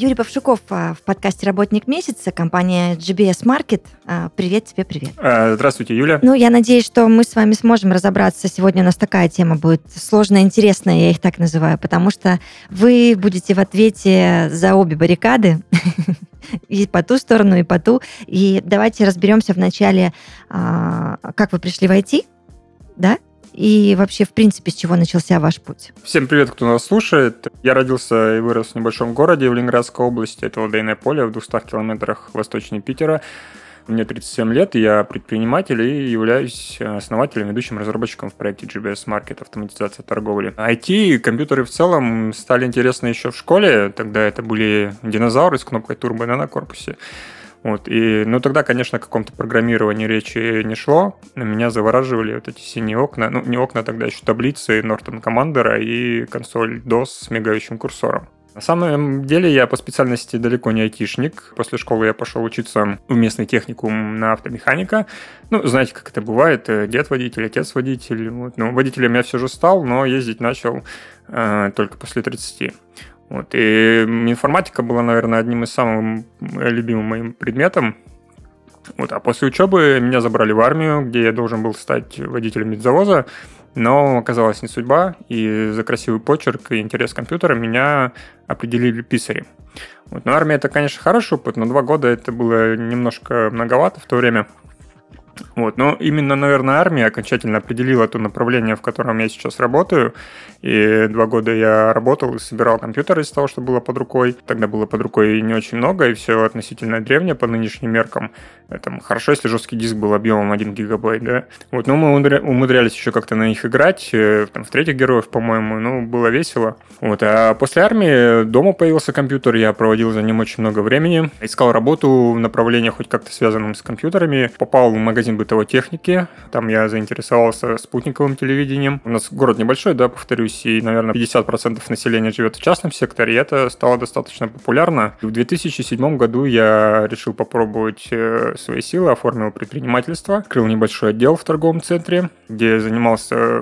Юрий Павшуков а, в подкасте «Работник месяца», компания GBS Market. А, Привет тебе, привет. А, Здравствуйте, Юля. Ну, я надеюсь, что мы с вами сможем разобраться. Сегодня у нас такая тема будет сложная, интересная, я их так называю, потому что вы будете в ответе за обе баррикады, и по ту сторону, и по ту. И давайте разберемся вначале, а, как вы пришли в IT, да? И вообще, в принципе, с чего начался ваш путь? Всем привет, кто нас слушает. Я родился и вырос в небольшом городе в Ленинградской области. Это Ладейное поле в 200 километрах восточнее Питера. Мне 37 лет, я предприниматель и являюсь основателем, ведущим разработчиком в проекте GBS Market автоматизация торговли. IT и компьютеры в целом стали интересны еще в школе. Тогда это были динозавры с кнопкой турбо на корпусе. Вот, и, ну, тогда, конечно, о каком-то программировании речи не шло. Меня завораживали вот эти синие окна. Ну, не окна, тогда еще таблицы Norton Commander и консоль DOS с мигающим курсором. На самом деле я по специальности далеко не айтишник. После школы я пошел учиться в местный техникум на автомеханика. Ну, знаете, как это бывает. Дед водитель, отец водитель. Вот. Ну, водителем я все же стал, но ездить начал э, только после 30. Вот. И информатика была, наверное, одним из самых любимым моим предметом. Вот. А после учебы меня забрали в армию, где я должен был стать водителем медзавоза, но оказалась не судьба, и за красивый почерк и интерес к компьютерам меня определили писари. Вот. Но армия это, конечно, хороший опыт, но два года это было немножко многовато в то время. Вот. Но именно, наверное, армия окончательно определила то направление, в котором я сейчас работаю. И два года я работал и собирал компьютеры из того, что было под рукой. Тогда было под рукой не очень много, и все относительно древнее по нынешним меркам. Там, хорошо, если жесткий диск был объемом 1 гигабайт, да. Вот, но мы умудрялись еще как-то на них играть. Э, там, в третьих героев, по-моему, ну, было весело. Вот, а после армии дома появился компьютер, я проводил за ним очень много времени. Искал работу в направлении хоть как-то связанном с компьютерами. Попал в магазин бытовой техники. Там я заинтересовался спутниковым телевидением. У нас город небольшой, да, повторюсь, и, наверное, 50% населения живет в частном секторе, и это стало достаточно популярно. В 2007 году я решил попробовать э, свои силы, оформил предпринимательство, открыл небольшой отдел в торговом центре, где занимался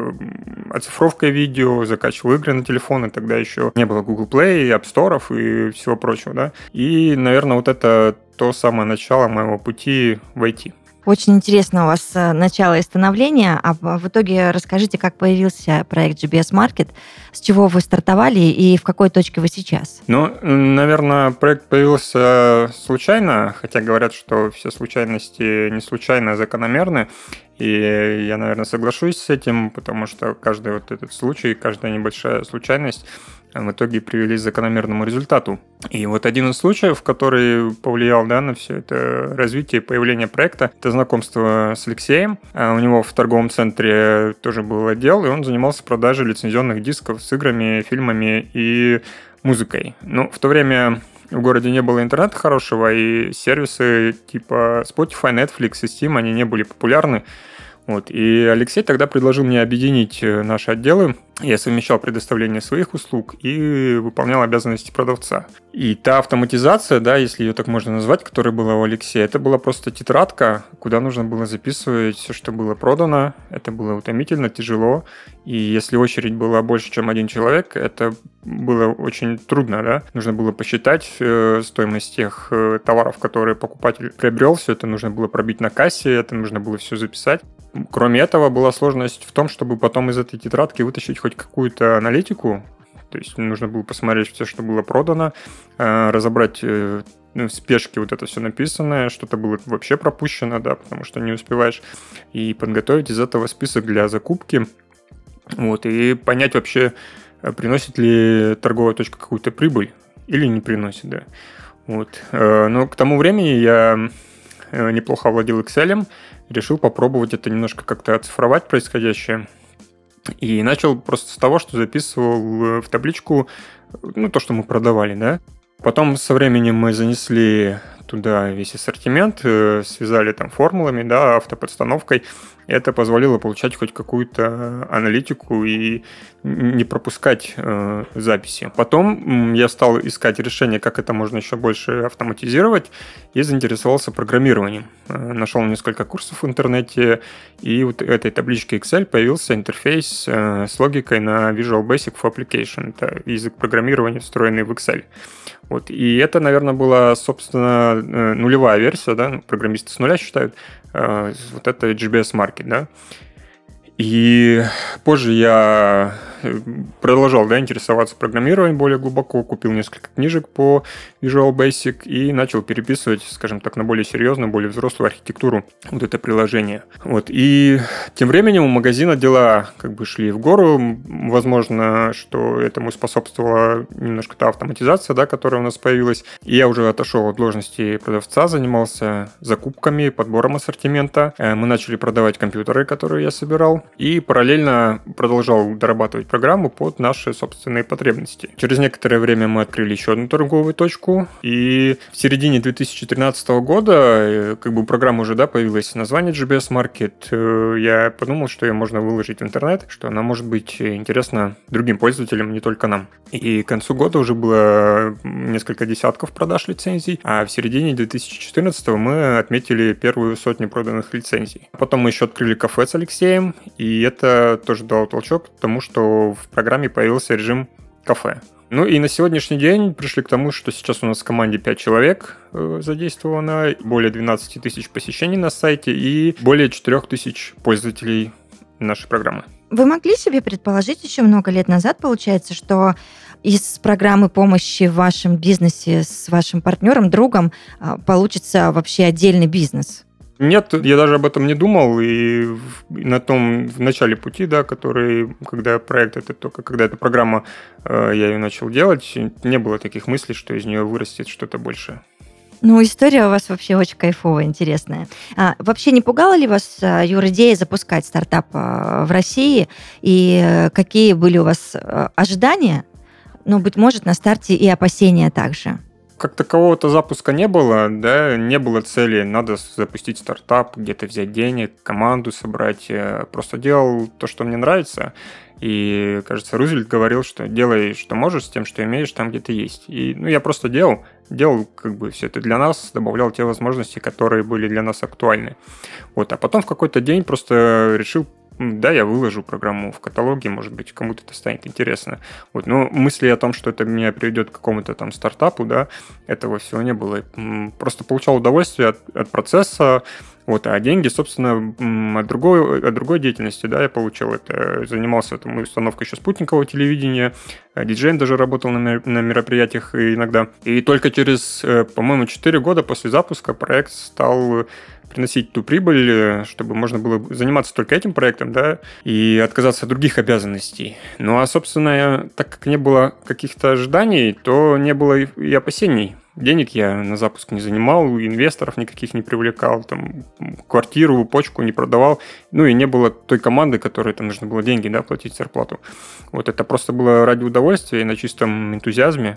оцифровкой видео, закачивал игры на телефоны, тогда еще не было Google Play, App Store и всего прочего, да. И, наверное, вот это то самое начало моего пути в IT. Очень интересно у вас э, начало и становление, а в итоге расскажите, как появился проект GBS Market, с чего вы стартовали и в какой точке вы сейчас? Ну, наверное, проект появился случайно, хотя говорят, что все случайности не случайно, а закономерны. И я, наверное, соглашусь с этим, потому что каждый вот этот случай, каждая небольшая случайность в итоге привели к закономерному результату. И вот один из случаев, который повлиял да, на все это развитие, появление проекта, это знакомство с Алексеем. А у него в торговом центре тоже был отдел, и он занимался продажей лицензионных дисков с играми, фильмами и музыкой. Ну, в то время в городе не было интернета хорошего, и сервисы типа Spotify, Netflix и Steam, они не были популярны. Вот. И Алексей тогда предложил мне объединить э, наши отделы. Я совмещал предоставление своих услуг и выполнял обязанности продавца. И та автоматизация, да, если ее так можно назвать, которая была у Алексея, это была просто тетрадка, куда нужно было записывать все, что было продано. Это было утомительно, тяжело. И если очередь была больше, чем один человек, это было очень трудно, да. Нужно было посчитать э, стоимость тех э, товаров, которые покупатель приобрел. Все это нужно было пробить на кассе, это нужно было все записать. Кроме этого, была сложность в том, чтобы потом из этой тетрадки вытащить хоть какую-то аналитику. То есть нужно было посмотреть все, что было продано, э, разобрать э, ну, в спешке вот это все написанное, что-то было вообще пропущено, да, потому что не успеваешь, и подготовить из этого список для закупки, вот, и понять вообще, э, приносит ли торговая точка какую-то прибыль или не приносит, да. Вот. Но к тому времени я неплохо владел Excel, решил попробовать это немножко как-то оцифровать происходящее. И начал просто с того, что записывал э, в табличку ну, то, что мы продавали, да. Потом со временем мы занесли туда весь ассортимент, э, связали там формулами, да, автоподстановкой. Это позволило получать хоть какую-то аналитику и не пропускать э, записи. Потом я стал искать решение, как это можно еще больше автоматизировать, и заинтересовался программированием. Э, нашел несколько курсов в интернете, и вот этой табличке Excel появился интерфейс э, с логикой на Visual Basic for Application. Это язык программирования, встроенный в Excel. Вот. И это, наверное, была, собственно, э, нулевая версия, да, ну, программисты с нуля считают, э, вот это GBS Market, да. И позже я продолжал да, интересоваться программированием более глубоко, купил несколько книжек по Visual Basic и начал переписывать, скажем так, на более серьезную, более взрослую архитектуру вот это приложение. Вот. И тем временем у магазина дела как бы шли в гору. Возможно, что этому способствовала немножко та автоматизация, да, которая у нас появилась. И я уже отошел от должности продавца, занимался закупками, подбором ассортимента. Э, мы начали продавать компьютеры, которые я собирал, и параллельно продолжал дорабатывать программу под наши собственные потребности. Через некоторое время мы открыли еще одну торговую точку, и в середине 2013 года, э, как бы программа уже да, появилась название GBS Market, э, я подумал, что ее можно выложить в интернет, что она может быть интересна другим пользователям, не только нам. И к концу года уже было несколько десятков продаж лицензий, а в середине 2014 мы отметили первую сотню проданных лицензий. Потом мы еще открыли кафе с Алексеем, и это тоже дало толчок к тому, что в программе появился режим кафе. Ну и на сегодняшний день пришли к тому, что сейчас у нас в команде 5 человек э, задействовано, более 12 тысяч посещений на сайте и более 4 тысяч пользователей нашей программы. Вы могли себе предположить еще много лет назад, получается, что из программы помощи в вашем бизнесе с вашим партнером, другом а, получится вообще отдельный бизнес? Нет, я даже об этом не думал, и на том, в начале пути, да, который, когда проект это только, когда эта программа, э, я ее начал делать, не было таких мыслей, что из нее вырастет что-то большее. Ну, история у вас вообще очень кайфовая, интересная. А, вообще не пугала ли вас, э, Юр, идея запускать стартап э, в России? И какие были у вас ожидания? Ну, быть может, на старте и опасения также как такового-то запуска не было, да, не было цели, надо запустить стартап, где-то взять денег, команду собрать. Просто делал то, что мне нравится. И, кажется, Рузвельт говорил, что делай, что можешь с тем, что имеешь, там, где ты есть. И, ну, я просто делал, делал как бы все это для нас, добавлял те возможности, которые были для нас актуальны. Вот, а потом в какой-то день просто решил да, я выложу программу в каталоге, может быть, кому-то это станет интересно. Вот, но мысли о том, что это меня приведет к какому-то там стартапу, да, этого всего не было. Просто получал удовольствие от, от процесса, вот, а деньги, собственно, от другой, от другой деятельности, да, я получил это. Занимался там установкой еще спутникового телевидения, э, диджеем даже работал на, на мероприятиях иногда. И только через, э, по-моему, 4 года после запуска проект стал приносить ту прибыль, э, чтобы можно было заниматься только этим проектом, да, и отказаться от других обязанностей. Ну а, собственно, так как не было каких-то ожиданий, то не было и опасений. Денег я на запуск не занимал, инвесторов никаких не привлекал, там, квартиру, почку не продавал, ну и не было той команды, которой там нужно было деньги, да, платить зарплату. Вот это просто было ради удовольствия и на чистом энтузиазме.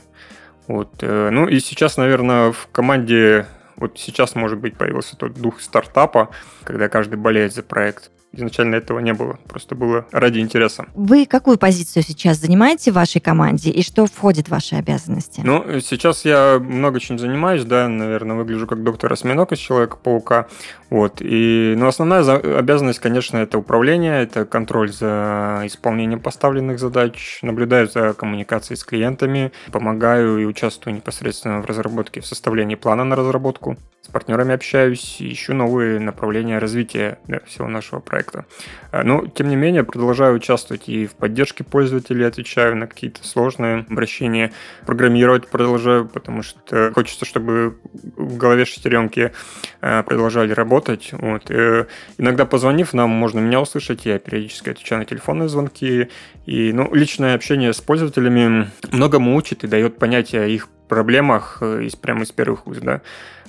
Вот. Э, ну и сейчас, наверное, в команде вот сейчас, может быть, появился тот дух стартапа, когда каждый болеет за проект. Изначально этого не было, просто было ради интереса. Вы какую позицию сейчас занимаете в вашей команде и что входит в ваши обязанности? Ну, сейчас я много чем занимаюсь, да, наверное, выгляжу как доктор осьминог из Человека-паука. Вот. И, но основная обязанность, конечно, это управление, это контроль за исполнением поставленных задач, наблюдаю за коммуникацией с клиентами, помогаю и участвую непосредственно в разработке, в составлении плана на разработку. С партнерами общаюсь, ищу новые направления развития всего нашего проекта. А, но, тем не менее, продолжаю участвовать и в поддержке пользователей, отвечаю на какие-то сложные обращения, программировать продолжаю, потому что хочется, чтобы в голове шестеренки а, продолжали работать. Вот. Э, иногда позвонив, нам можно меня услышать, я периодически отвечаю на телефонные звонки. И ну, личное общение с пользователями многому учит и дает понятие их проблемах из, прямо из первых уст, да.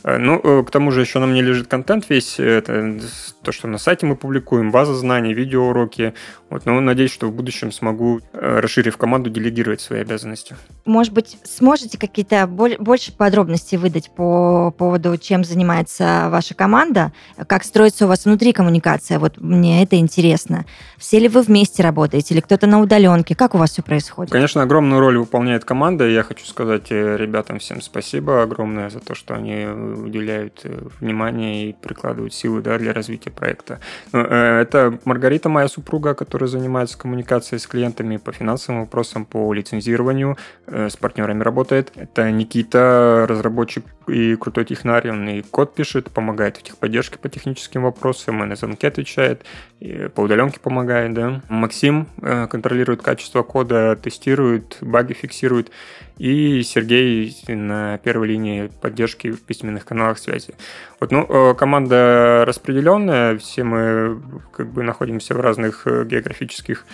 Э, ну, э, к тому же еще на мне лежит контент весь, это то, что на сайте мы публикуем, база знаний, видеоуроки. Вот, но надеюсь, что в будущем смогу, э, расширив команду, делегировать свои обязанности. Может быть, сможете какие-то больше подробностей выдать по поводу, чем занимается ваша команда, как строится у вас внутри коммуникация? Вот мне это интересно. Все ли вы вместе работаете или кто-то на удаленке? Как у вас все происходит? Конечно, огромную роль выполняет команда, и я хочу сказать ребятам всем спасибо огромное за то, что они уделяют э, внимание и прикладывают силы да, для развития проекта. Э, это Маргарита, моя супруга, которая занимается коммуникацией с клиентами по финансовым вопросам, по лицензированию, э, с партнерами работает. Это Никита, разработчик и крутой технарь, он и код пишет, помогает в техподдержке по техническим вопросам, и на звонки отвечает, и по удаленке помогает. Да. Максим контролирует качество кода, тестирует, баги фиксирует. И Сергей на первой линии поддержки в письменных каналах связи. Вот, ну, э, команда распределенная, все мы как бы находимся в разных э, географических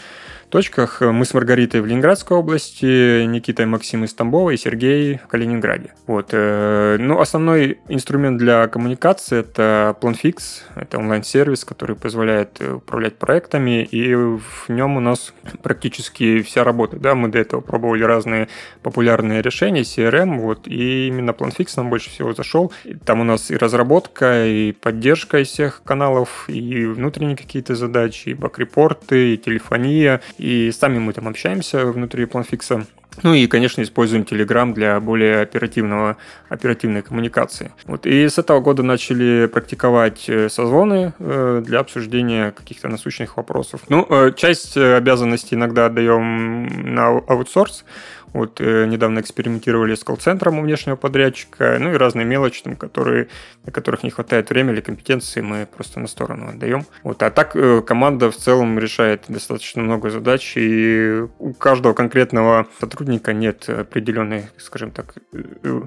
точках. Мы с Маргаритой в Ленинградской области, Никитой Максим из Тамбова и Сергей в Калининграде. Вот. Э, ну, основной инструмент для коммуникации – это PlanFix. Это онлайн-сервис, который позволяет э, управлять проектами, и в нем у нас практически вся работа. Да, мы до этого пробовали разные популярные решения, CRM, вот, и именно PlanFix нам больше всего зашел. Там у нас и разработка, и поддержка из всех каналов, и внутренние какие-то задачи, и бак-репорты, и телефония, и сами мы там общаемся внутри планфикса. Ну и, конечно, используем Telegram для более оперативного, оперативной коммуникации. Вот. И с этого года начали практиковать э, созвоны э, для обсуждения каких-то насущных вопросов. Ну, э, часть обязанностей иногда отдаем на аутсорс, вот э, недавно экспериментировали с колл-центром у внешнего подрядчика, ну и разные мелочи, там, которые, на которых не хватает времени или компетенции, мы просто на сторону отдаем. Вот, а так э, команда в целом решает достаточно много задач, и у каждого конкретного сотрудника нет определенной, скажем так, э,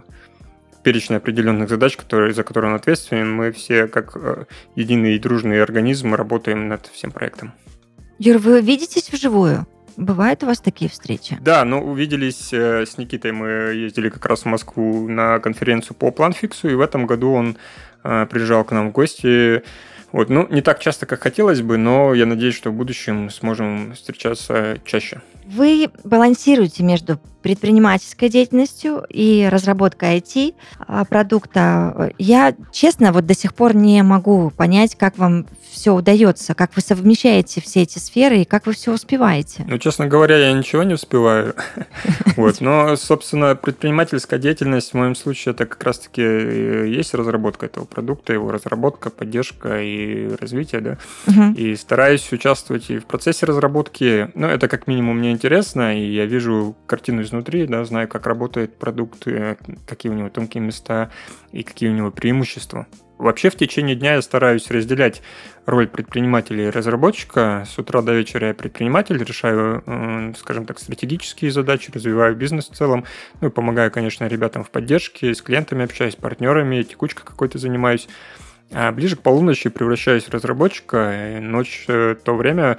перечня определенных задач, которые, за которые он ответственен. Мы все как э, единый и дружный организм работаем над всем проектом. Юр, вы видитесь вживую? Бывают у вас такие встречи? Да, ну, увиделись э, с Никитой, мы ездили как раз в Москву на конференцию по планфиксу, и в этом году он э, приезжал к нам в гости. Вот, ну, не так часто, как хотелось бы, но я надеюсь, что в будущем сможем встречаться чаще. Вы балансируете между предпринимательской деятельностью и разработкой IT-продукта. Я, честно, вот до сих пор не могу понять, как вам все удается, как вы совмещаете все эти сферы и как вы все успеваете. Ну, честно говоря, я ничего не успеваю. Вот. Но, собственно, предпринимательская деятельность в моем случае это как раз-таки есть разработка этого продукта, его разработка, поддержка и развитие, да. И стараюсь участвовать и в процессе разработки. Ну, это как минимум мне интересно, и я вижу картину изнутри, да, знаю, как работает продукт, э, какие у него тонкие места и какие у него преимущества. Вообще в течение дня я стараюсь разделять роль предпринимателя и разработчика. С утра до вечера я предприниматель, решаю, э, скажем так, стратегические задачи, развиваю бизнес в целом. Ну и помогаю, конечно, ребятам в поддержке, с клиентами общаюсь, с партнерами, текучкой какой-то занимаюсь. А ближе к полуночи превращаюсь в разработчика. И ночь э, то время,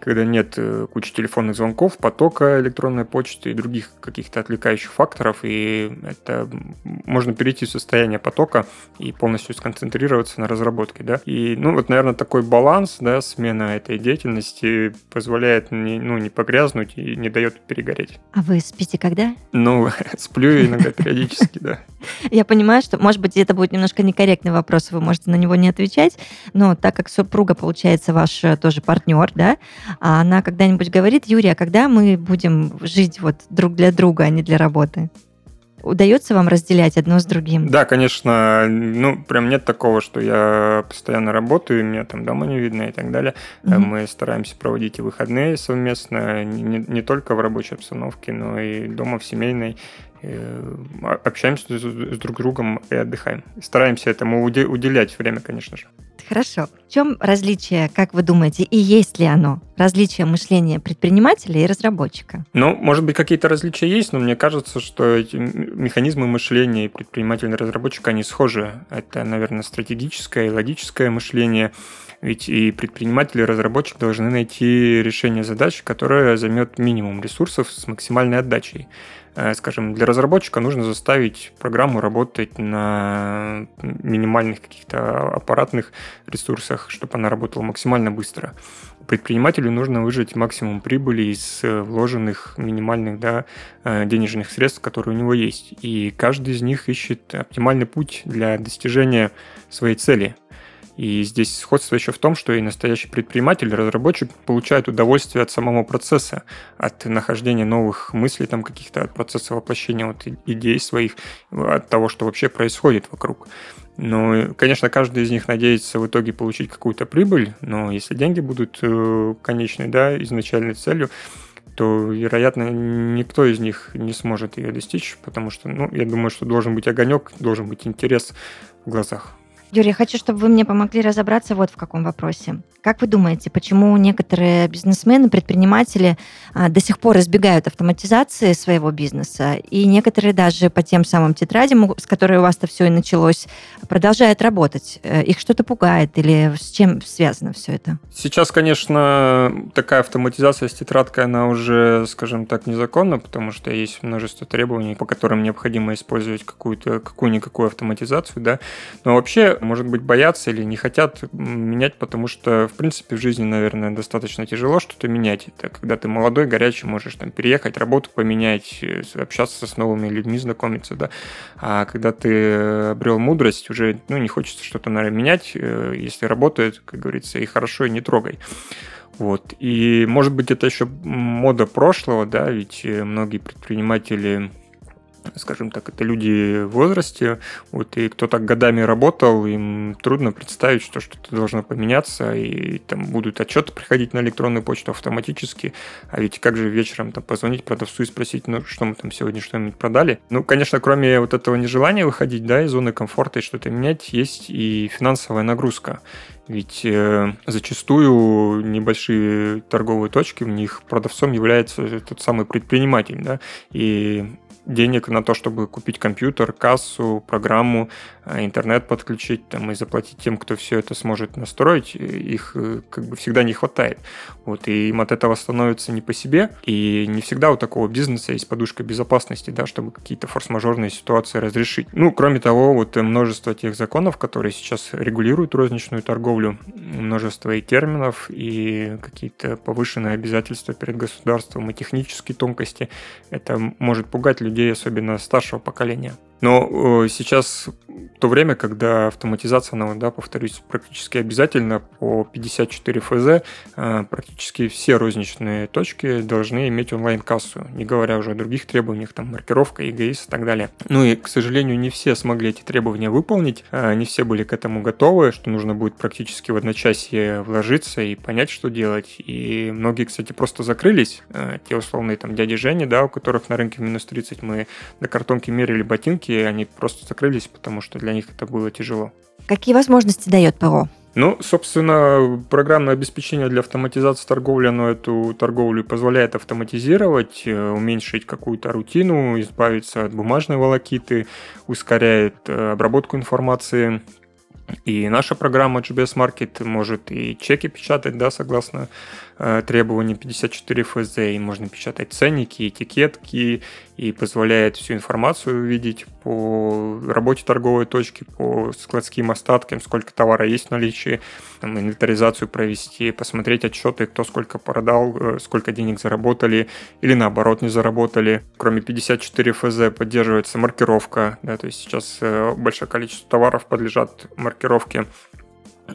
когда нет э, кучи телефонных звонков, потока электронной почты и других каких-то отвлекающих факторов, и это можно перейти в состояние потока и полностью сконцентрироваться на разработке, да. И, ну, вот, наверное, такой баланс, да, смена этой деятельности позволяет не, ну, не погрязнуть и не дает перегореть. А вы спите когда? Ну, сплю иногда периодически, да. Я понимаю, что, может быть, это будет немножко некорректный вопрос, вы можете на него не отвечать, но так как супруга, получается, ваш э, тоже партнер, да, а она когда-нибудь говорит, Юрий, а когда мы будем жить вот друг для друга, а не для работы? Удается вам разделять одно с другим? Да, конечно. Ну, прям нет такого, что я постоянно работаю, меня там дома не видно и так далее. Mm-hmm. Мы стараемся проводить и выходные совместно, не, не только в рабочей обстановке, но и дома в семейной. Э, общаемся с, с друг другом и отдыхаем. Стараемся этому уделять время, конечно же. Хорошо. В чем различие, как вы думаете, и есть ли оно, различие мышления предпринимателя и разработчика? Ну, может быть, какие-то различия есть, но мне кажется, что эти механизмы мышления и предпринимателя и разработчика, они схожи. Это, наверное, стратегическое и логическое мышление. Ведь и предприниматель, и разработчик должны найти решение задачи, которое займет минимум ресурсов с максимальной отдачей. э, скажем, для разработчика нужно заставить программу работать на минимальных каких-то аппаратных ресурсах, чтобы она работала максимально быстро. Предпринимателю нужно выжать максимум прибыли из вложенных минимальных да, денежных средств, которые у него есть. И каждый из них ищет оптимальный путь для достижения своей цели – и здесь сходство еще в том, что и настоящий предприниматель, разработчик получает удовольствие от самого процесса, от нахождения новых мыслей, там каких-то от процесса воплощения вот идей своих, от того, что вообще происходит вокруг. Ну, конечно, каждый из них надеется в итоге получить какую-то прибыль, но если деньги будут э, конечной, да, изначальной целью, то, вероятно, никто из них не сможет ее достичь, потому что, ну, я думаю, что должен быть огонек, должен быть интерес в глазах. Юрий, я хочу, чтобы вы мне помогли разобраться вот в каком вопросе. Как вы думаете, почему некоторые бизнесмены, предприниматели а, до сих пор избегают автоматизации своего бизнеса, и некоторые даже по тем самым тетрадям, с которой у вас-то все и началось, продолжают работать? Э, их что-то пугает или с чем связано все это? Сейчас, конечно, такая автоматизация с тетрадкой, она уже, скажем так, незаконна, потому что есть множество требований, по которым необходимо использовать какую-то какую-никакую автоматизацию, да. Но вообще, может быть, боятся или не хотят менять, потому что, в принципе, в жизни, наверное, достаточно тяжело что-то менять. Это когда ты молодой, горячий, можешь там переехать, работу поменять, э, общаться с новыми людьми, знакомиться, да. А когда ты обрел мудрость, уже, ну, не хочется что-то, наверное, менять. Э, если работает, как говорится, и хорошо, и не трогай. Вот. И, может быть, это еще мода прошлого, да, ведь э, многие предприниматели скажем так, это люди в возрасте, вот, и кто так годами работал, им трудно представить, что что-то должно поменяться, и там будут отчеты приходить на электронную почту автоматически, а ведь как же вечером там позвонить продавцу и спросить, ну, что мы там сегодня что-нибудь продали? Ну, конечно, кроме вот этого нежелания выходить, да, из зоны комфорта и что-то менять, есть и финансовая нагрузка. Ведь э, зачастую небольшие торговые точки, в них продавцом является тот самый предприниматель, да, и денег на то, чтобы купить компьютер, кассу, программу, интернет подключить там, и заплатить тем, кто все это сможет настроить, их э, как бы всегда не хватает. Вот, и им от этого становится не по себе, и не всегда у такого бизнеса есть подушка безопасности, да, чтобы какие-то форс-мажорные ситуации разрешить. Ну, кроме того, вот множество тех законов, которые сейчас регулируют розничную торговлю, множество и терминов, и какие-то повышенные обязательства перед государством, и технические тонкости, это может пугать людей, особенно старшего поколения. Но э, сейчас то время, когда автоматизация, она, да, повторюсь, практически обязательно по 54 ФЗ, э, практически все розничные точки должны иметь онлайн-кассу, не говоря уже о других требованиях, там, маркировка, ЕГИС и так далее. Ну и, к сожалению, не все смогли эти требования выполнить, э, не все были к этому готовы, что нужно будет практически в одночасье вложиться и понять, что делать. И многие, кстати, просто закрылись, те условные там дяди Жени, да, у которых на рынке минус 30 мы на картонке мерили ботинки, они просто закрылись, потому что для них это было тяжело. Какие возможности дает ПО? Ну, собственно, программное обеспечение для автоматизации торговли, оно эту торговлю позволяет автоматизировать, э, уменьшить какую-то рутину, избавиться от бумажной волокиты, ускоряет э, обработку информации. И наша программа GBS Market может и чеки печатать, да, согласно Э, требований 54 ФЗ, и можно печатать ценники, этикетки, и позволяет всю информацию увидеть по работе торговой точки, по складским остаткам, сколько товара есть в наличии, там, инвентаризацию провести, посмотреть отчеты, кто сколько продал, э, сколько денег заработали, или наоборот не заработали. Кроме 54 ФЗ поддерживается маркировка, да, то есть сейчас э, большое количество товаров подлежат маркировке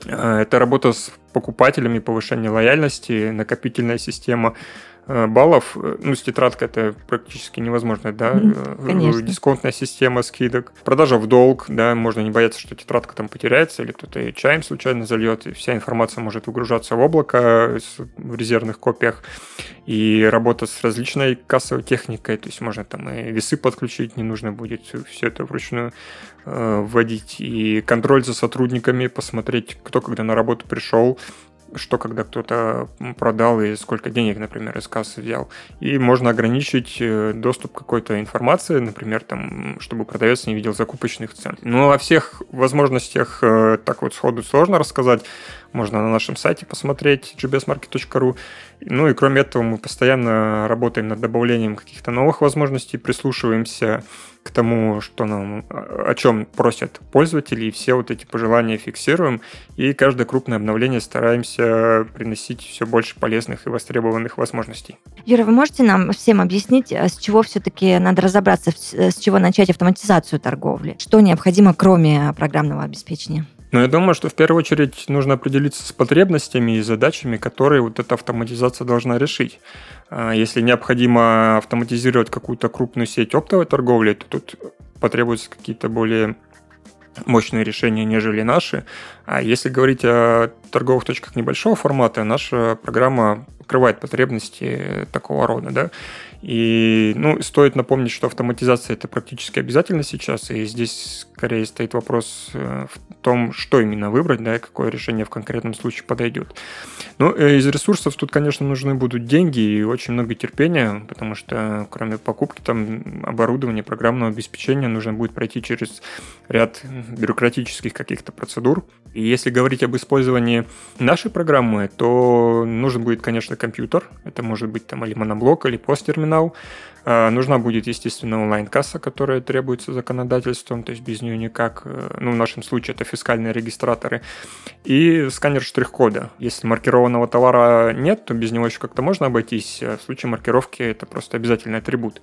это работа с покупателями, повышение лояльности, накопительная система э, баллов. Ну, с тетрадкой это практически невозможно, да. Э, конечно. Дисконтная система скидок. Продажа в долг, да, можно не бояться, что тетрадка там потеряется или кто-то чаем случайно зальет. И вся информация может выгружаться в облако в резервных копиях. И работа с различной кассовой техникой, то есть можно там и весы подключить, не нужно будет все это вручную э, вводить. И контроль за сотрудниками, посмотреть, кто когда на работу пришел, что когда кто-то продал и сколько денег, например, из кассы взял. И можно ограничить э, доступ к какой-то информации, например, там, чтобы продавец не видел закупочных цен. Но о всех возможностях э, так вот сходу сложно рассказать. Можно на нашем сайте посмотреть gbsmarket.ru. Ну и кроме этого мы постоянно работаем над добавлением каких-то новых возможностей, прислушиваемся к тому, что нам, о чем просят пользователи, и все вот эти пожелания фиксируем, и каждое крупное обновление стараемся приносить все больше полезных и востребованных возможностей. Юра, вы можете нам всем объяснить, а с чего все-таки надо разобраться, с чего начать автоматизацию торговли? Что необходимо, кроме программного обеспечения? Но я думаю, что в первую очередь нужно определиться с потребностями и задачами, которые вот эта автоматизация должна решить. А, если необходимо автоматизировать какую-то крупную сеть оптовой торговли, то тут потребуются какие-то более мощные решения, нежели наши. А если говорить о торговых точках небольшого формата, наша программа покрывает потребности такого рода. Да? И ну, стоит напомнить, что автоматизация это практически обязательно сейчас, и здесь скорее стоит вопрос э, в том, что именно выбрать, да, и какое решение в конкретном случае подойдет. Ну, э, из ресурсов тут, конечно, нужны будут деньги и очень много терпения, потому что кроме покупки там оборудования, программного обеспечения нужно будет пройти через ряд бюрократических каких-то процедур. И если говорить об использовании нашей программы, то нужен будет, конечно, компьютер. Это может быть там или моноблок, или посттерминал. А, нужна будет, естественно, онлайн-касса, которая требуется законодательством, то есть без нее никак. Э, ну, в нашем случае это фискальные регистраторы. И сканер штрих-кода. Если маркированного товара нет, то без него еще как-то можно обойтись. А в случае маркировки это просто обязательный атрибут.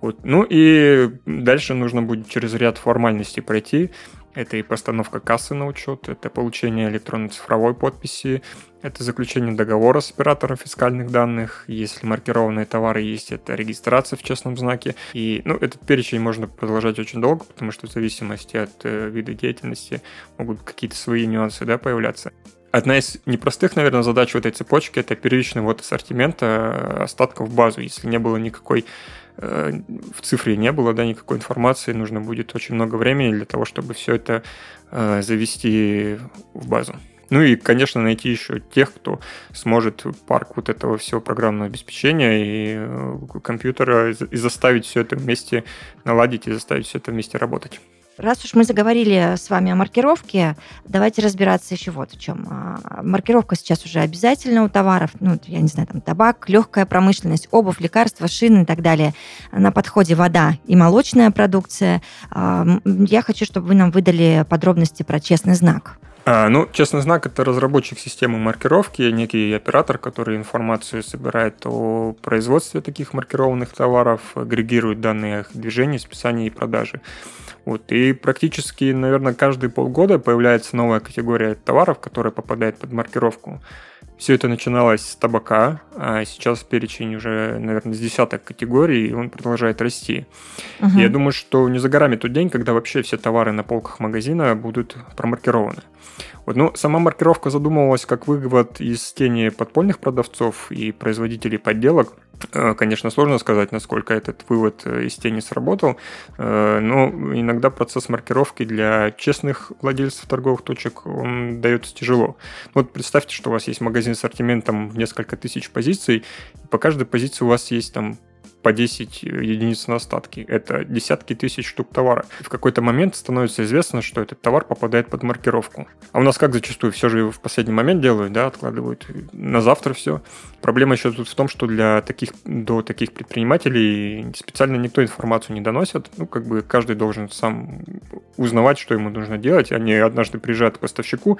Вот. Ну и дальше нужно будет через ряд формальностей пройти. Это и постановка кассы на учет, это получение электронно-цифровой подписи, это заключение договора с оператором фискальных данных. Если маркированные товары есть, это регистрация в честном знаке. И ну, этот перечень можно продолжать очень долго, потому что в зависимости от э, вида деятельности могут какие-то свои нюансы да, появляться. Одна из непростых, наверное, задач в этой цепочке – это первичный ввод ассортимента э, остатков в базу. Если не было никакой в цифре не было, да, никакой информации, нужно будет очень много времени для того, чтобы все это э, завести в базу. Ну и, конечно, найти еще тех, кто сможет парк вот этого всего программного обеспечения и э, компьютера и заставить все это вместе наладить и заставить все это вместе работать. Раз уж мы заговорили с вами о маркировке, давайте разбираться еще вот в чем. А, маркировка сейчас уже обязательна у товаров, ну, я не знаю, там табак, легкая промышленность, обувь, лекарства, шины и так далее. На подходе вода и молочная продукция. А, я хочу, чтобы вы нам выдали подробности про честный знак. А, ну, честный знак – это разработчик системы маркировки, некий оператор, который информацию собирает о производстве таких маркированных товаров, агрегирует данные их движении, списании и продаже. Вот, и практически, наверное, каждые полгода появляется новая категория товаров, которая попадает под маркировку. Все это начиналось с табака, а сейчас перечень уже, наверное, с десяток категорий, и он продолжает расти. Угу. я думаю, что не за горами тот день, когда вообще все товары на полках магазина будут промаркированы. Вот, ну, сама маркировка задумывалась как вывод из тени подпольных продавцов и производителей подделок – конечно, сложно сказать, насколько этот вывод э, из тени сработал, э, но иногда процесс маркировки для честных владельцев торговых точек, он дается тяжело. Вот представьте, что у вас есть магазин с ассортиментом в несколько тысяч позиций, и по каждой позиции у вас есть там по 10 единиц на остатки. Это десятки тысяч штук товара. В какой-то момент становится известно, что этот товар попадает под маркировку. А у нас как зачастую все же в последний момент делают, да, откладывают на завтра все. Проблема еще тут в том, что для таких, до таких предпринимателей специально никто информацию не доносит. Ну, как бы каждый должен сам узнавать, что ему нужно делать. Они однажды приезжают к поставщику,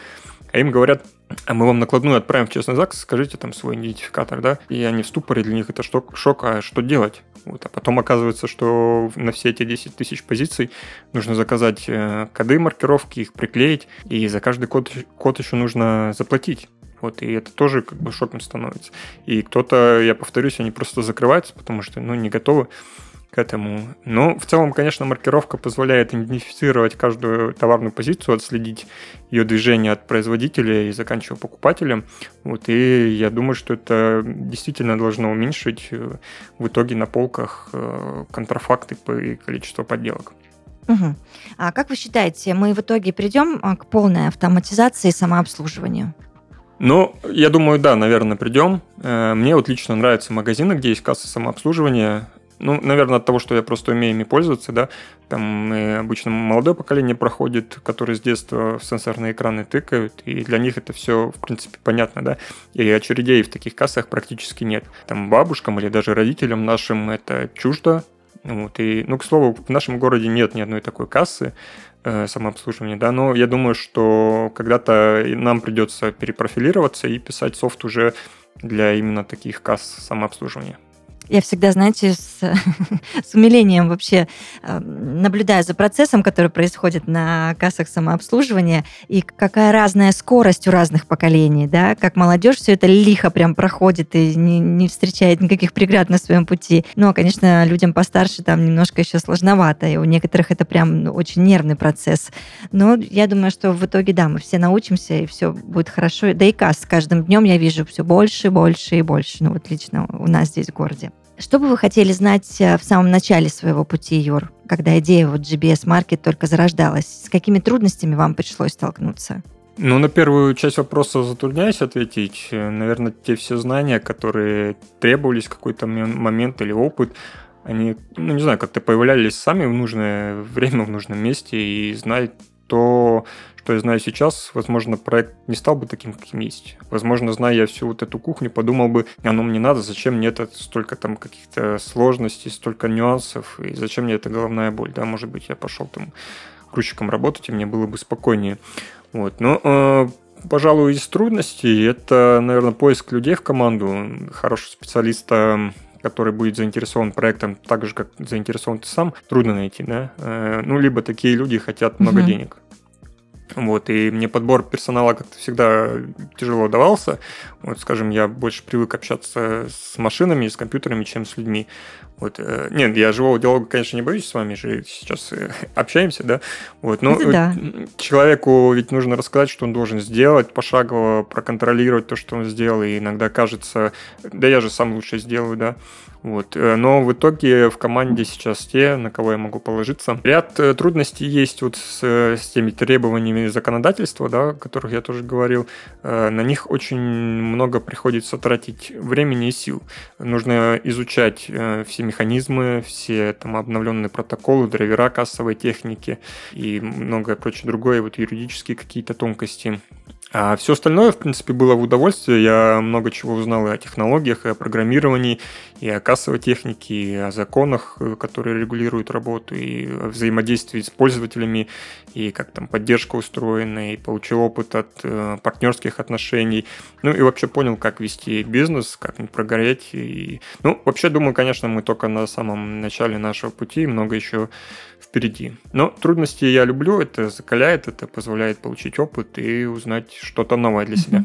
а им говорят, а мы вам накладную отправим в честный ЗАГС, скажите там свой идентификатор, да, и они в ступоре, для них это шок, шок а что делать? Вот, а потом оказывается, что на все эти 10 тысяч позиций нужно заказать э, коды маркировки, их приклеить, и за каждый код, код еще нужно заплатить. Вот, и это тоже как бы шоком становится. И кто-то, я повторюсь, они просто закрываются, потому что, ну, не готовы к этому. Но в целом, конечно, маркировка позволяет идентифицировать каждую товарную позицию, отследить ее движение от производителя и заканчивая покупателем. Вот, и я думаю, что это действительно должно уменьшить э, в итоге на полках э, контрафакты и количество подделок. Угу. А как вы считаете, мы в итоге придем а, к полной автоматизации самообслуживанию? Ну, я думаю, да, наверное, придем. Э, мне вот лично нравятся магазины, где есть касса самообслуживания. Ну, наверное, от того, что я просто умею ими пользоваться, да, там э, обычно молодое поколение проходит, которые с детства в сенсорные экраны тыкают, и для них это все, в принципе, понятно, да, и очередей в таких кассах практически нет. Там бабушкам или даже родителям нашим это чуждо, вот, и, ну, к слову, в нашем городе нет ни одной такой кассы, э, самообслуживания, да, но я думаю, что когда-то нам придется перепрофилироваться и писать софт уже для именно таких касс самообслуживания. Я всегда, знаете, с, с умилением вообще э, наблюдаю за процессом, который происходит на кассах самообслуживания, и какая разная скорость у разных поколений, да, как молодежь все это лихо прям проходит и не, не встречает никаких преград на своем пути. Ну, а, конечно, людям постарше там немножко еще сложновато, и у некоторых это прям ну, очень нервный процесс. Но я думаю, что в итоге, да, мы все научимся, и все будет хорошо. Да и касс с каждым днем я вижу все больше, больше и больше. Ну, вот лично у нас здесь в городе. Что бы вы хотели знать э, в самом начале своего пути, Юр, когда идея вот GBS Market только зарождалась? С какими трудностями вам пришлось столкнуться? Ну, на первую часть вопроса затрудняюсь ответить. Наверное, те все знания, которые требовались в какой-то момент или опыт, они, ну, не знаю, как-то появлялись сами в нужное время, в нужном месте, и знать то, что я знаю сейчас, возможно, проект не стал бы таким, каким есть. Возможно, зная я всю вот эту кухню, подумал бы, оно мне надо, зачем мне это столько там каких-то сложностей, столько нюансов, и зачем мне эта головная боль, да, может быть, я пошел там грузчиком работать, и мне было бы спокойнее. Вот, но э, пожалуй, из трудностей это, наверное, поиск людей в команду, хорошего специалиста, который будет заинтересован проектом так же, как заинтересован ты сам, трудно найти, да. Э, ну, либо такие люди хотят много mm-hmm. денег. Вот, и мне подбор персонала как-то всегда тяжело давался. Вот, скажем, я больше привык общаться с машинами, с компьютерами, чем с людьми. Вот, э, нет, я живого диалога, конечно, не боюсь, с вами же сейчас э, общаемся, да. Вот, но да. человеку ведь нужно рассказать, что он должен сделать, пошагово проконтролировать то, что он сделал, и иногда кажется, да я же сам лучше сделаю, да. Вот. Э, но в итоге в команде сейчас те, на кого я могу положиться. Ряд э, трудностей есть вот с, с теми требованиями законодательства, да, о которых я тоже говорил. Э, на них очень много приходится тратить времени и сил. Нужно изучать все механизмы, все там обновленные протоколы, драйвера кассовой техники и многое прочее другое, вот юридические какие-то тонкости. А все остальное, в принципе, было в удовольствие. Я много чего узнал и о технологиях, и о программировании, и о кассовой технике, и о законах, которые регулируют работу, и о взаимодействии с пользователями, и как там поддержка устроена, и получил опыт от э, партнерских отношений. Ну и вообще понял, как вести бизнес, как не прогореть. И... Ну, вообще, думаю, конечно, мы только на самом начале нашего пути, много еще впереди. Но трудности я люблю, это закаляет, это позволяет получить опыт и узнать что-то новое для себя.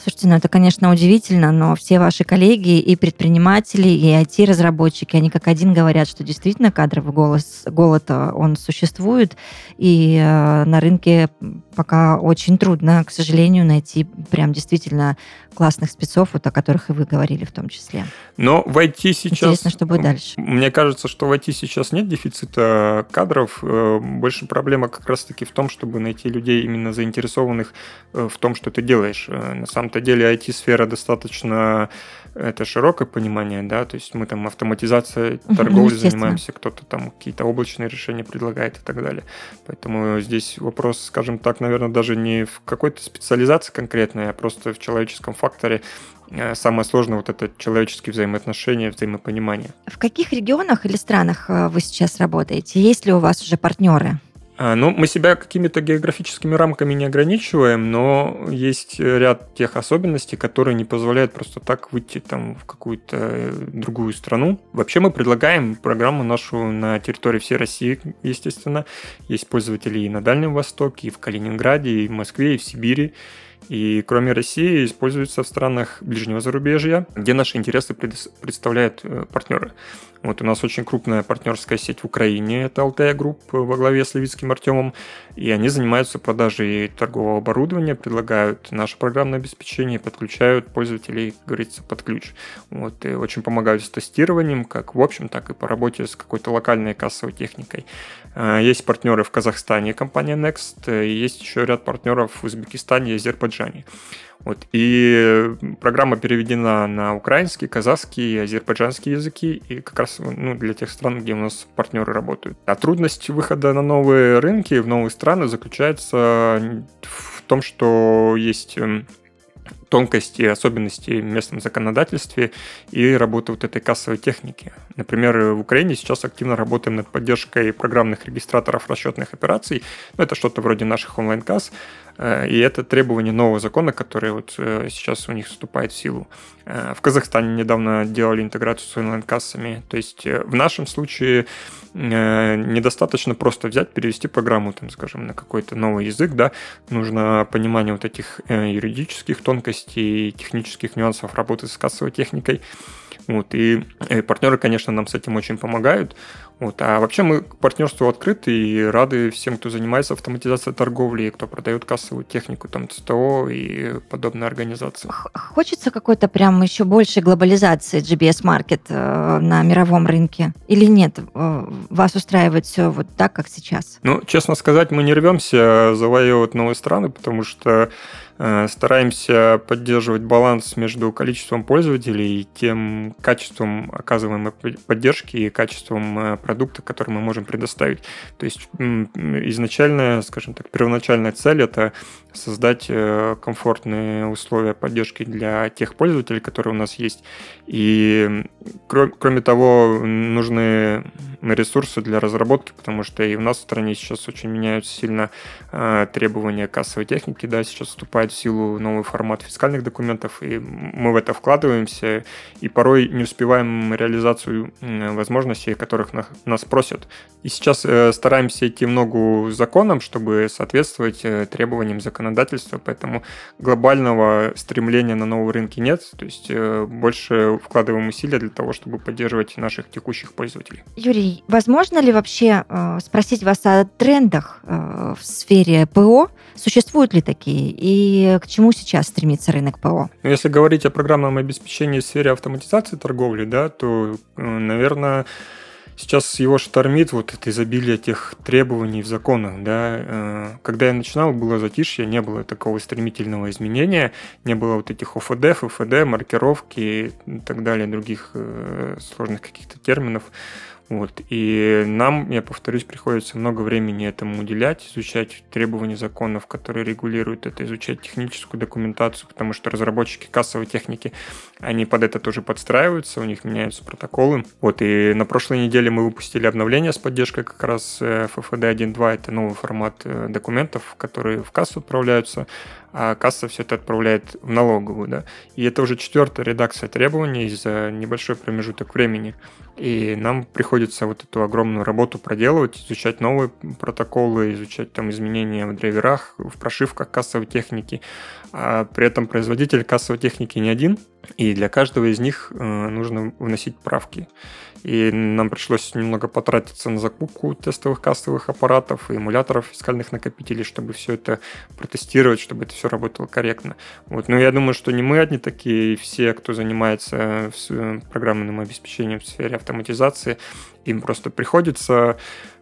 Слушайте, ну это, конечно, удивительно, но все ваши коллеги и предприниматели, и IT-разработчики, они как один говорят, что действительно кадровый голос, голод, он существует, и э, на рынке пока очень трудно, к сожалению, найти прям действительно классных спецов, вот о которых и вы говорили в том числе. Но в IT сейчас... Интересно, что будет дальше. Мне кажется, что в IT сейчас нет дефицита кадров. Э, больше проблема как раз-таки в том, чтобы найти людей, именно заинтересованных э, в том, что ты делаешь. Э, на самом-то деле IT-сфера достаточно это широкое понимание, да, то есть мы там автоматизацией торговли занимаемся, кто-то там какие-то облачные решения предлагает и так далее. Поэтому здесь вопрос, скажем так, наверное, даже не в какой-то специализации конкретной, а просто в человеческом факторе. Э, самое сложное вот это человеческие взаимоотношения, взаимопонимание. В каких регионах или странах э, вы сейчас работаете? Есть ли у вас уже партнеры? А, ну, мы себя какими-то географическими рамками не ограничиваем, но есть ряд тех особенностей, которые не позволяют просто так выйти там в какую-то другую страну. Вообще мы предлагаем программу нашу на территории всей России, естественно. Есть пользователи и на Дальнем Востоке, и в Калининграде, и в Москве, и в Сибири. И кроме России используется в странах ближнего зарубежья, где наши интересы представляют э, партнеры. Вот у нас очень крупная партнерская сеть в Украине, это Алтая Group во главе с Левицким Артемом, и они занимаются продажей торгового оборудования, предлагают наше программное обеспечение, подключают пользователей, как говорится, под ключ. Вот, и очень помогают с тестированием, как в общем, так и по работе с какой-то локальной кассовой техникой. А, есть партнеры в Казахстане, компания Next, и есть еще ряд партнеров в Узбекистане и Азербайджане. Вот. И программа переведена на украинский, казахский и азербайджанский языки, и как раз ну, для тех стран, где у нас партнеры работают. А трудность выхода на новые рынки, в новые страны заключается в том, что есть эм, тонкости и особенности в местном законодательстве и работы вот этой кассовой техники. Например, в Украине сейчас активно работаем над поддержкой программных регистраторов расчетных операций. Ну, это что-то вроде наших онлайн-касс. Э, и это требование нового закона, который вот э, сейчас у них вступает в силу. Э, в Казахстане недавно делали интеграцию с онлайн-кассами. То есть в нашем случае недостаточно просто взять, перевести программу, там, скажем, на какой-то новый язык, да, нужно понимание вот этих юридических тонкостей, технических нюансов работы с кассовой техникой. Вот, и, и партнеры, конечно, нам с этим очень помогают. Вот. А вообще мы к партнерству открыты и рады всем, кто занимается автоматизацией торговли, и кто продает кассовую технику, там, ЦТО и подобные организации. Хочется какой-то прям еще большей глобализации GBS-маркет э, на мировом рынке? Или нет? Э, вас устраивает все вот так, как сейчас? Ну, честно сказать, мы не рвемся завоевывать новые страны, потому что Э, стараемся поддерживать баланс между количеством пользователей и тем качеством оказываемой поддержки и качеством продукта, который мы можем предоставить. То есть изначальная, скажем так, первоначальная цель – это создать э, комфортные условия поддержки для тех пользователей, которые у нас есть. И кроме того, нужны ресурсы для разработки, потому что и у нас в стране сейчас очень меняются сильно требования кассовой техники, да, сейчас вступает в силу новый формат фискальных документов, и мы в это вкладываемся, и порой не успеваем реализацию возможностей, которых нас просят. И сейчас э, стараемся идти в ногу законам, чтобы соответствовать э, требованиям законодательства, поэтому глобального стремления на новые рынки нет, то есть э, больше вкладываем усилия для того, чтобы поддерживать наших текущих пользователей. Юрий, возможно ли вообще спросить вас о трендах в сфере ПО? Существуют ли такие? И к чему сейчас стремится рынок ПО? Ну, если говорить о программном обеспечении в сфере автоматизации торговли, да, то, э, наверное, сейчас его штормит вот это изобилие тех требований в законах, да. Э, когда я начинал, было затишье, не было такого стремительного изменения, не было вот этих ОФД, ФФД, маркировки и так далее, других э, сложных каких-то терминов. Вот. И нам, я повторюсь, приходится много времени этому уделять, изучать требования законов, которые регулируют это, изучать техническую документацию, потому что разработчики кассовой техники, они под это тоже подстраиваются, у них меняются протоколы. Вот. И на прошлой неделе мы выпустили обновление с поддержкой как раз FFD 1.2, это новый формат э, документов, которые в кассу отправляются а касса все это отправляет в налоговую, да. И это уже четвертая редакция требований за небольшой промежуток времени. И нам приходится вот эту огромную работу проделывать, изучать новые протоколы, изучать там изменения в драйверах, в прошивках кассовой техники. А при этом производитель кассовой техники не один, и для каждого из них э, нужно вносить правки. И нам пришлось немного потратиться на закупку тестовых кассовых аппаратов и эмуляторов фискальных накопителей, чтобы все это протестировать, чтобы это все работало корректно. Вот. Но я думаю, что не мы одни такие, и все, кто занимается программным обеспечением в сфере автоматизации, им просто приходится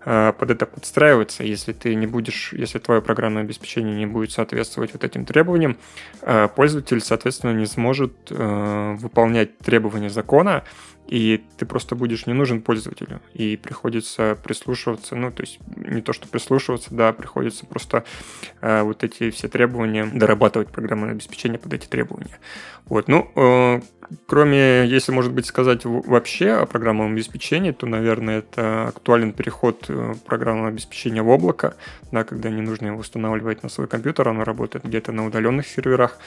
э, под это подстраиваться. Если ты не будешь, если твое программное обеспечение не будет соответствовать вот этим требованиям, э, пользователь, соответственно, не сможет э, выполнять требования закона, и ты просто будешь не нужен пользователю, и приходится прислушиваться, ну, то есть не то, что прислушиваться, да, приходится просто э, вот эти все требования, дорабатывать программное обеспечение под эти требования. Вот, ну, э, кроме, если, может быть, сказать вообще о программном обеспечении, то, наверное, это актуален переход э, программного обеспечения в облако, да, когда не нужно его устанавливать на свой компьютер, оно работает где-то на удаленных серверах.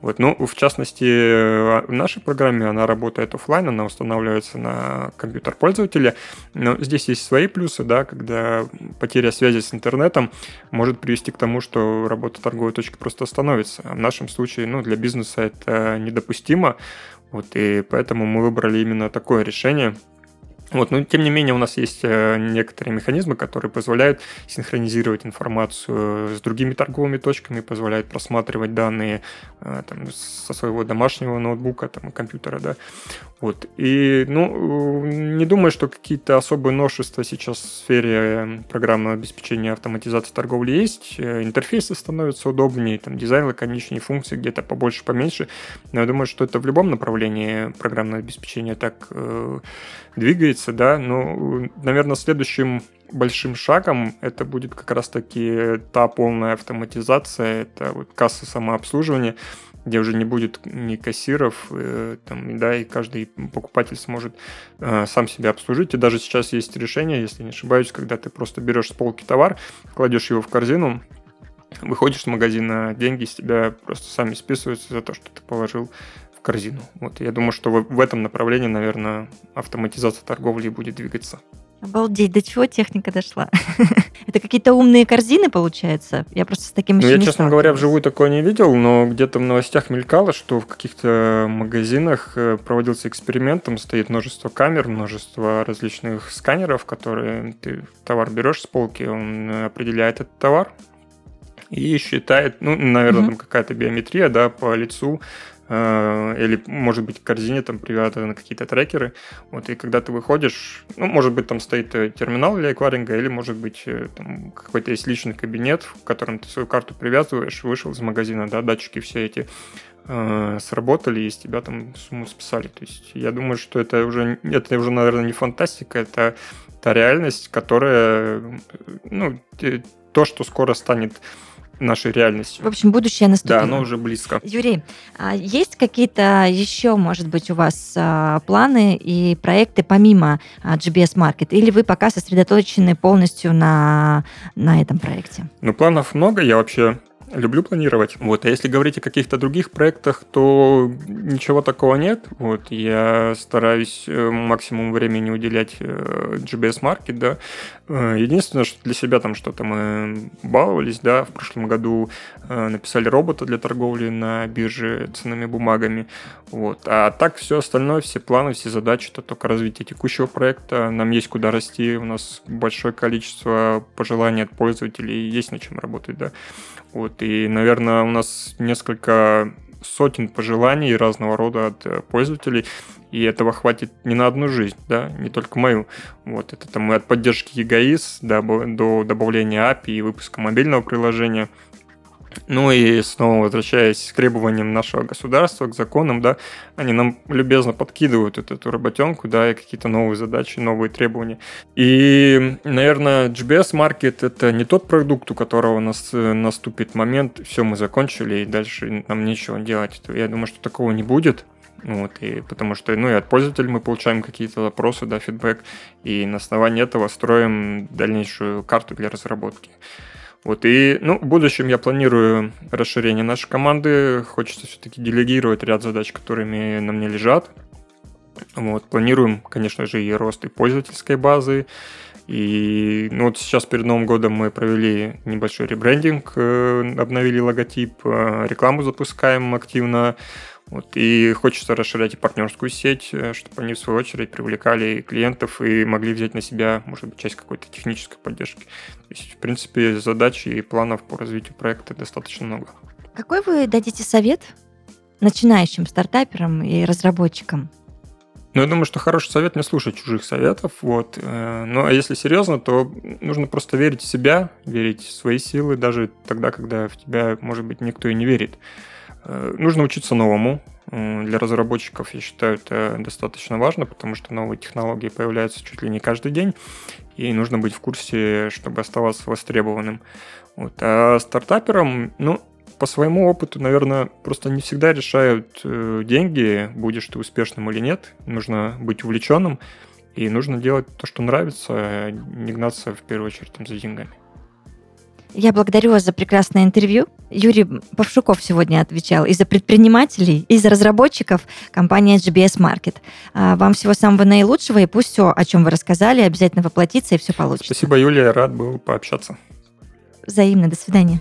Вот, ну, в частности, э, в нашей программе она работает офлайн, она устанавливается на компьютер пользователя, но здесь есть свои плюсы, да, когда потеря связи с интернетом может привести к тому, что работа торговой точки просто остановится. А в нашем случае, ну, для бизнеса это недопустимо, вот, и поэтому мы выбрали именно такое решение. Вот, но тем не менее у нас есть э, некоторые механизмы, которые позволяют синхронизировать информацию с другими торговыми точками, позволяют просматривать данные э, там, со своего домашнего ноутбука, там, компьютера, да. Вот. И, ну, не думаю, что какие-то особые новшества сейчас в сфере программного обеспечения автоматизации торговли есть. Э, интерфейсы становятся удобнее, там, дизайн лаконичнее, функции где-то побольше, поменьше. Но я думаю, что это в любом направлении программного обеспечения так э, двигается, да. Но, наверное, следующим большим шагом это будет как раз-таки та полная автоматизация, это вот касса самообслуживания, где уже не будет ни кассиров, э, там, да, и каждый покупатель сможет э, сам себя обслужить. И даже сейчас есть решение, если не ошибаюсь, когда ты просто берешь с полки товар, кладешь его в корзину, выходишь с магазина, деньги с тебя просто сами списываются за то, что ты положил корзину. Вот я думаю, что в этом направлении, наверное, автоматизация торговли будет двигаться. Обалдеть, до чего техника дошла? Это какие-то умные корзины, получается? Я просто с таким ну, я, честно говоря, вживую такое не видел, но где-то в новостях мелькало, что в каких-то магазинах э, проводился эксперимент, там стоит множество камер, множество различных сканеров, которые ты товар берешь с полки, он определяет этот товар, и считает, ну, наверное, там какая-то биометрия, да, по лицу, Э, или, может быть, к корзине там привязаны какие-то трекеры. Вот, и когда ты выходишь, ну, может быть, там стоит э, терминал для эквайринга, или, может быть, э, там какой-то есть личный кабинет, в котором ты свою карту привязываешь, вышел из магазина, да, датчики все эти э, сработали, и с тебя там сумму списали. То есть я думаю, что это уже, это уже, наверное, не фантастика, это та реальность, которая, ну, то, что скоро станет нашей реальностью. В общем, будущее наступило. Да, оно уже близко. Юрий, а есть какие-то еще, может быть, у вас а, планы и проекты помимо а, GBS Market? Или вы пока сосредоточены полностью на, на этом проекте? Ну, планов много. Я вообще люблю планировать. Вот, а если говорить о каких-то других проектах, то ничего такого нет. Вот, я стараюсь э, максимум времени уделять э, GBS Market, да. Э, единственное, что для себя там что-то мы баловались, да, в прошлом году написали робота для торговли на бирже ценными бумагами. Вот. А так все остальное, все планы, все задачи, это только развитие текущего проекта. Нам есть куда расти, у нас большое количество пожеланий от пользователей, есть над чем работать, да. Вот, и, наверное, у нас несколько сотен пожеланий разного рода от э, пользователей, и этого хватит не на одну жизнь, да, не только мою. Вот, это там и от поддержки EGIS до, до добавления API и выпуска мобильного приложения – ну и снова возвращаясь к требованиям нашего государства, к законам, да, они нам любезно подкидывают эту, эту работенку, да, и какие-то новые задачи, новые требования. И, наверное, GBS Market это не тот продукт, у которого нас, наступит момент, все, мы закончили, и дальше нам нечего делать. Я думаю, что такого не будет. Вот, и потому что, ну, и от пользователей мы получаем какие-то вопросы, да, фидбэк, и на основании этого строим дальнейшую карту для разработки. Вот, и, ну, в будущем я планирую расширение нашей команды. Хочется все-таки делегировать ряд задач, которыми на мне лежат. Вот, планируем, конечно же, и рост и пользовательской базы. И ну, вот сейчас перед Новым годом мы провели небольшой ребрендинг, э, обновили логотип, э, рекламу запускаем активно. Вот, и хочется расширять и партнерскую сеть, э, чтобы они, в свою очередь, привлекали клиентов и могли взять на себя, может быть, часть какой-то технической поддержки. В принципе, задач и планов по развитию проекта достаточно много. Какой вы дадите совет начинающим стартаперам и разработчикам? Ну, я думаю, что хороший совет не слушать чужих советов. Вот. Э, ну, а если серьезно, то нужно просто верить в себя, верить в свои силы, даже тогда, когда в тебя, может быть, никто и не верит. Э, нужно учиться новому. Для разработчиков, я считаю, это достаточно важно, потому что новые технологии появляются чуть ли не каждый день, и нужно быть в курсе, чтобы оставаться востребованным. Вот. А стартаперам, ну, по своему опыту, наверное, просто не всегда решают э, деньги, будешь ты успешным или нет. Нужно быть увлеченным, и нужно делать то, что нравится, а не гнаться в первую очередь там, за деньгами. Я благодарю вас за прекрасное интервью. Юрий Павшуков сегодня отвечал и за предпринимателей, и за разработчиков компании GBS Market. А, вам всего самого наилучшего, и пусть все, о чем вы рассказали, обязательно воплотится, и все получится. Спасибо, Юлия, рад был пообщаться. Взаимно, до свидания.